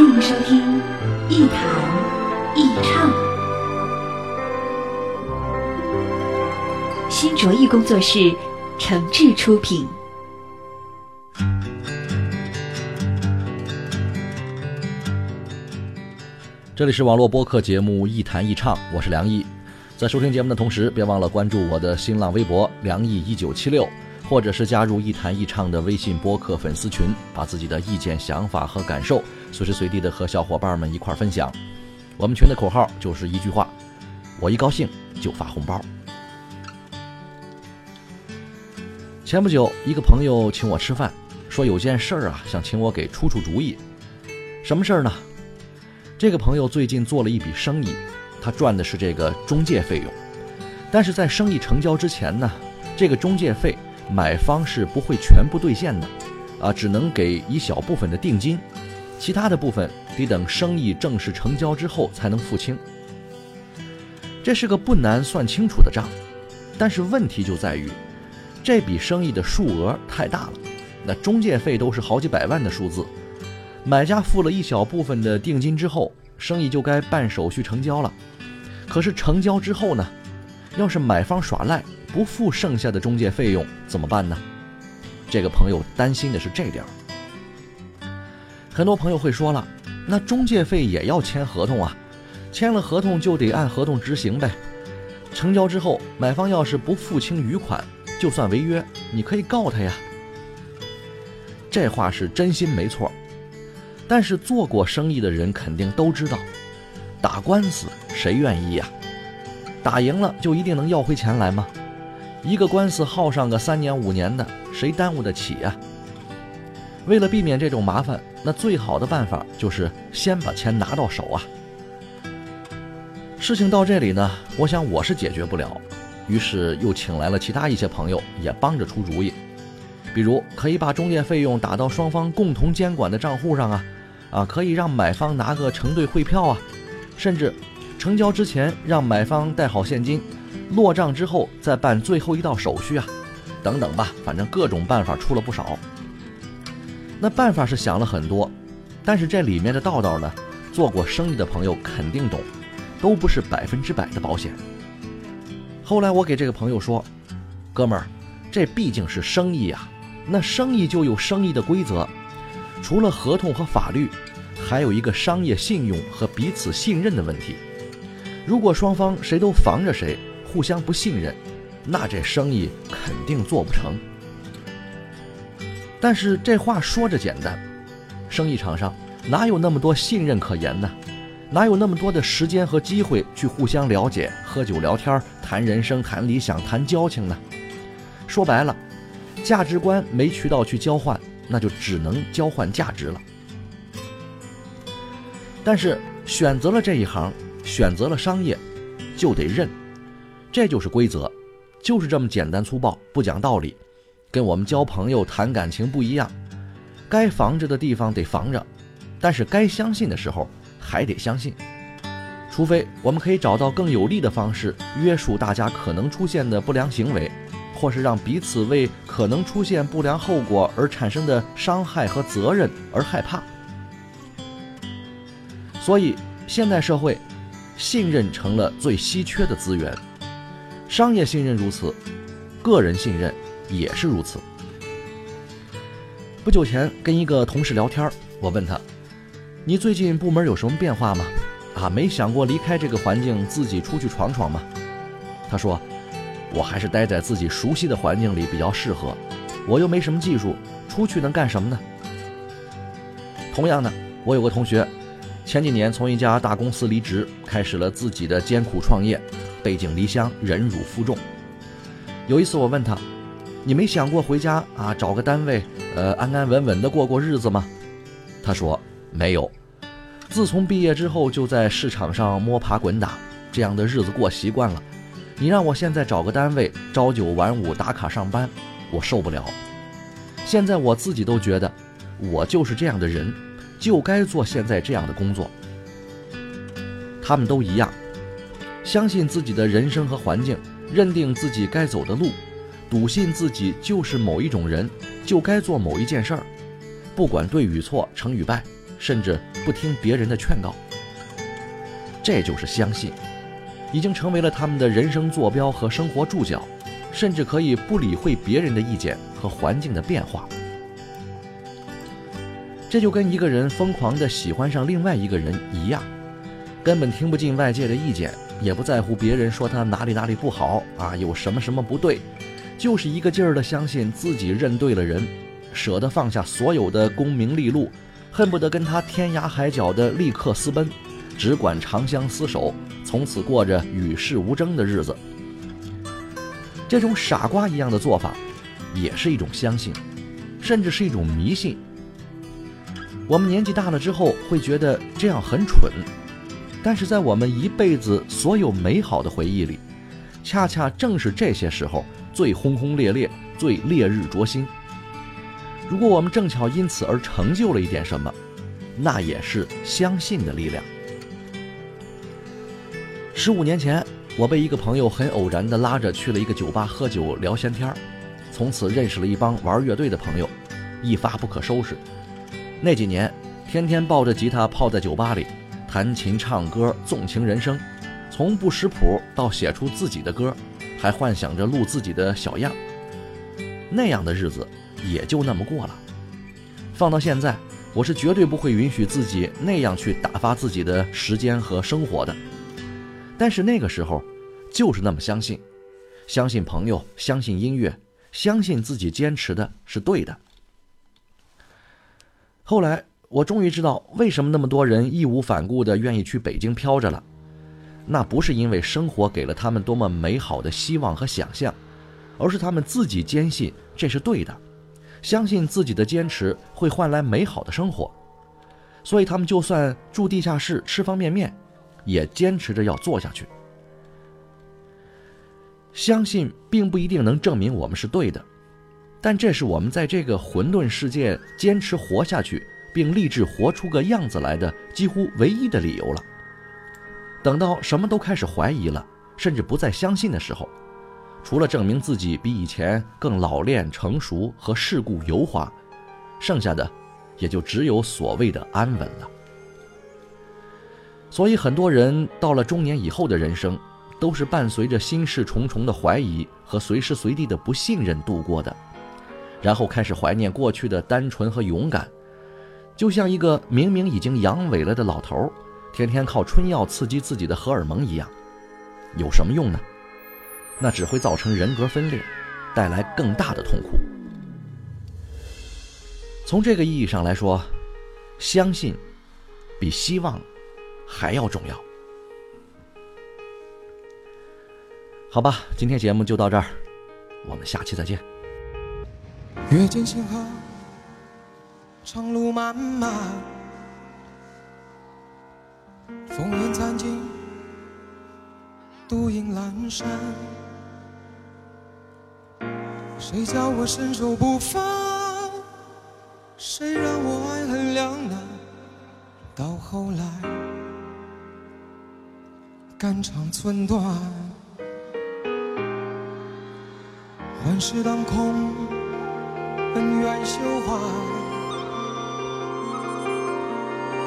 欢迎收听一谈一唱，新卓艺工作室诚挚出品。这里是网络播客节目《一谈一唱》，我是梁毅。在收听节目的同时，别忘了关注我的新浪微博“梁毅一九七六”，或者是加入“一谈一唱”的微信播客粉丝群，把自己的意见、想法和感受随时随地的和小伙伴们一块儿分享。我们群的口号就是一句话：我一高兴就发红包。前不久，一个朋友请我吃饭，说有件事儿啊，想请我给出出主意。什么事儿呢？这个朋友最近做了一笔生意，他赚的是这个中介费用，但是在生意成交之前呢，这个中介费买方是不会全部兑现的，啊，只能给一小部分的定金，其他的部分得等生意正式成交之后才能付清。这是个不难算清楚的账，但是问题就在于，这笔生意的数额太大了，那中介费都是好几百万的数字。买家付了一小部分的定金之后，生意就该办手续成交了。可是成交之后呢？要是买方耍赖不付剩下的中介费用怎么办呢？这个朋友担心的是这点儿。很多朋友会说了，那中介费也要签合同啊，签了合同就得按合同执行呗。成交之后，买方要是不付清余款，就算违约，你可以告他呀。这话是真心没错。但是做过生意的人肯定都知道，打官司谁愿意呀？打赢了就一定能要回钱来吗？一个官司耗上个三年五年的，谁耽误得起呀？为了避免这种麻烦，那最好的办法就是先把钱拿到手啊。事情到这里呢，我想我是解决不了，于是又请来了其他一些朋友也帮着出主意，比如可以把中介费用打到双方共同监管的账户上啊。啊，可以让买方拿个承兑汇票啊，甚至成交之前让买方带好现金，落账之后再办最后一道手续啊，等等吧，反正各种办法出了不少。那办法是想了很多，但是这里面的道道呢，做过生意的朋友肯定懂，都不是百分之百的保险。后来我给这个朋友说，哥们儿，这毕竟是生意啊，那生意就有生意的规则。除了合同和法律，还有一个商业信用和彼此信任的问题。如果双方谁都防着谁，互相不信任，那这生意肯定做不成。但是这话说着简单，生意场上哪有那么多信任可言呢？哪有那么多的时间和机会去互相了解、喝酒聊天、谈人生、谈理想、谈交情呢？说白了，价值观没渠道去交换。那就只能交换价值了。但是选择了这一行，选择了商业，就得认，这就是规则，就是这么简单粗暴，不讲道理，跟我们交朋友谈感情不一样。该防着的地方得防着，但是该相信的时候还得相信。除非我们可以找到更有利的方式约束大家可能出现的不良行为。或是让彼此为可能出现不良后果而产生的伤害和责任而害怕，所以现代社会，信任成了最稀缺的资源。商业信任如此，个人信任也是如此。不久前跟一个同事聊天，我问他：“你最近部门有什么变化吗？啊，没想过离开这个环境，自己出去闯闯吗？”他说。我还是待在自己熟悉的环境里比较适合，我又没什么技术，出去能干什么呢？同样的，我有个同学，前几年从一家大公司离职，开始了自己的艰苦创业，背井离乡，忍辱负重。有一次我问他：“你没想过回家啊，找个单位，呃，安安稳稳的过过日子吗？”他说：“没有。自从毕业之后，就在市场上摸爬滚打，这样的日子过习惯了。你让我现在找个单位朝九晚五打卡上班，我受不了。现在我自己都觉得，我就是这样的人，就该做现在这样的工作。他们都一样，相信自己的人生和环境，认定自己该走的路，笃信自己就是某一种人，就该做某一件事儿，不管对与错、成与败，甚至不听别人的劝告。这就是相信，已经成为了他们的人生坐标和生活注脚，甚至可以不理会别人的意见和环境的变化。这就跟一个人疯狂地喜欢上另外一个人一样。根本听不进外界的意见，也不在乎别人说他哪里哪里不好啊，有什么什么不对，就是一个劲儿的相信自己认对了人，舍得放下所有的功名利禄，恨不得跟他天涯海角的立刻私奔，只管长相厮守，从此过着与世无争的日子。这种傻瓜一样的做法，也是一种相信，甚至是一种迷信。我们年纪大了之后，会觉得这样很蠢。但是在我们一辈子所有美好的回忆里，恰恰正是这些时候最轰轰烈烈、最烈日灼心。如果我们正巧因此而成就了一点什么，那也是相信的力量。十五年前，我被一个朋友很偶然地拉着去了一个酒吧喝酒聊闲天儿，从此认识了一帮玩乐队的朋友，一发不可收拾。那几年，天天抱着吉他泡在酒吧里。弹琴、唱歌、纵情人生，从不识谱到写出自己的歌，还幻想着录自己的小样。那样的日子也就那么过了。放到现在，我是绝对不会允许自己那样去打发自己的时间和生活的。但是那个时候，就是那么相信，相信朋友，相信音乐，相信自己坚持的是对的。后来。我终于知道为什么那么多人义无反顾地愿意去北京飘着了，那不是因为生活给了他们多么美好的希望和想象，而是他们自己坚信这是对的，相信自己的坚持会换来美好的生活，所以他们就算住地下室吃方便面，也坚持着要做下去。相信并不一定能证明我们是对的，但这是我们在这个混沌世界坚持活下去。并立志活出个样子来的几乎唯一的理由了。等到什么都开始怀疑了，甚至不再相信的时候，除了证明自己比以前更老练、成熟和世故油滑，剩下的也就只有所谓的安稳了。所以，很多人到了中年以后的人生，都是伴随着心事重重的怀疑和随时随地的不信任度过的，然后开始怀念过去的单纯和勇敢。就像一个明明已经阳痿了的老头，天天靠春药刺激自己的荷尔蒙一样，有什么用呢？那只会造成人格分裂，带来更大的痛苦。从这个意义上来说，相信比希望还要重要。好吧，今天节目就到这儿，我们下期再见。月见星河。长路漫漫，烽烟残尽，独影阑珊。谁叫我身手不凡？谁让我爱恨两难？到后来，肝肠寸断，万事当空，恩怨休怀。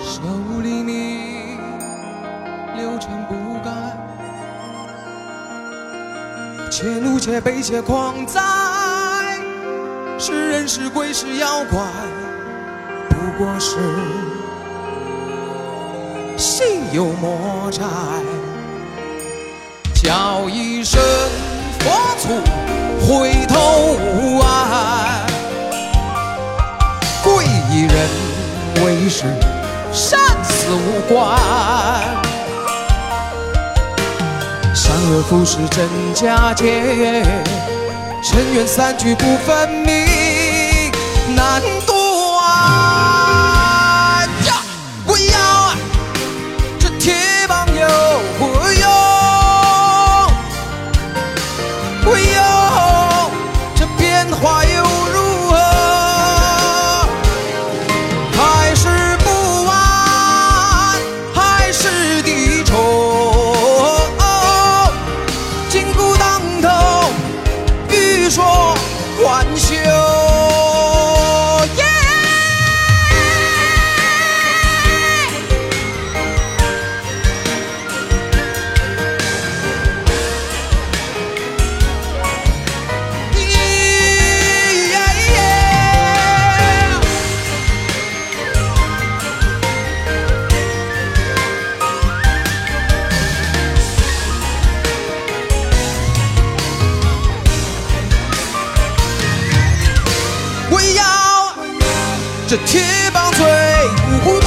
舍无黎明，流尘不改。且怒且悲且狂哉，是人是鬼是妖怪，不过是心有魔债。叫一声佛祖，回头无岸，贵人为师。生死无关，善恶浮世真假界，尘缘散聚不分明，难这铁棒最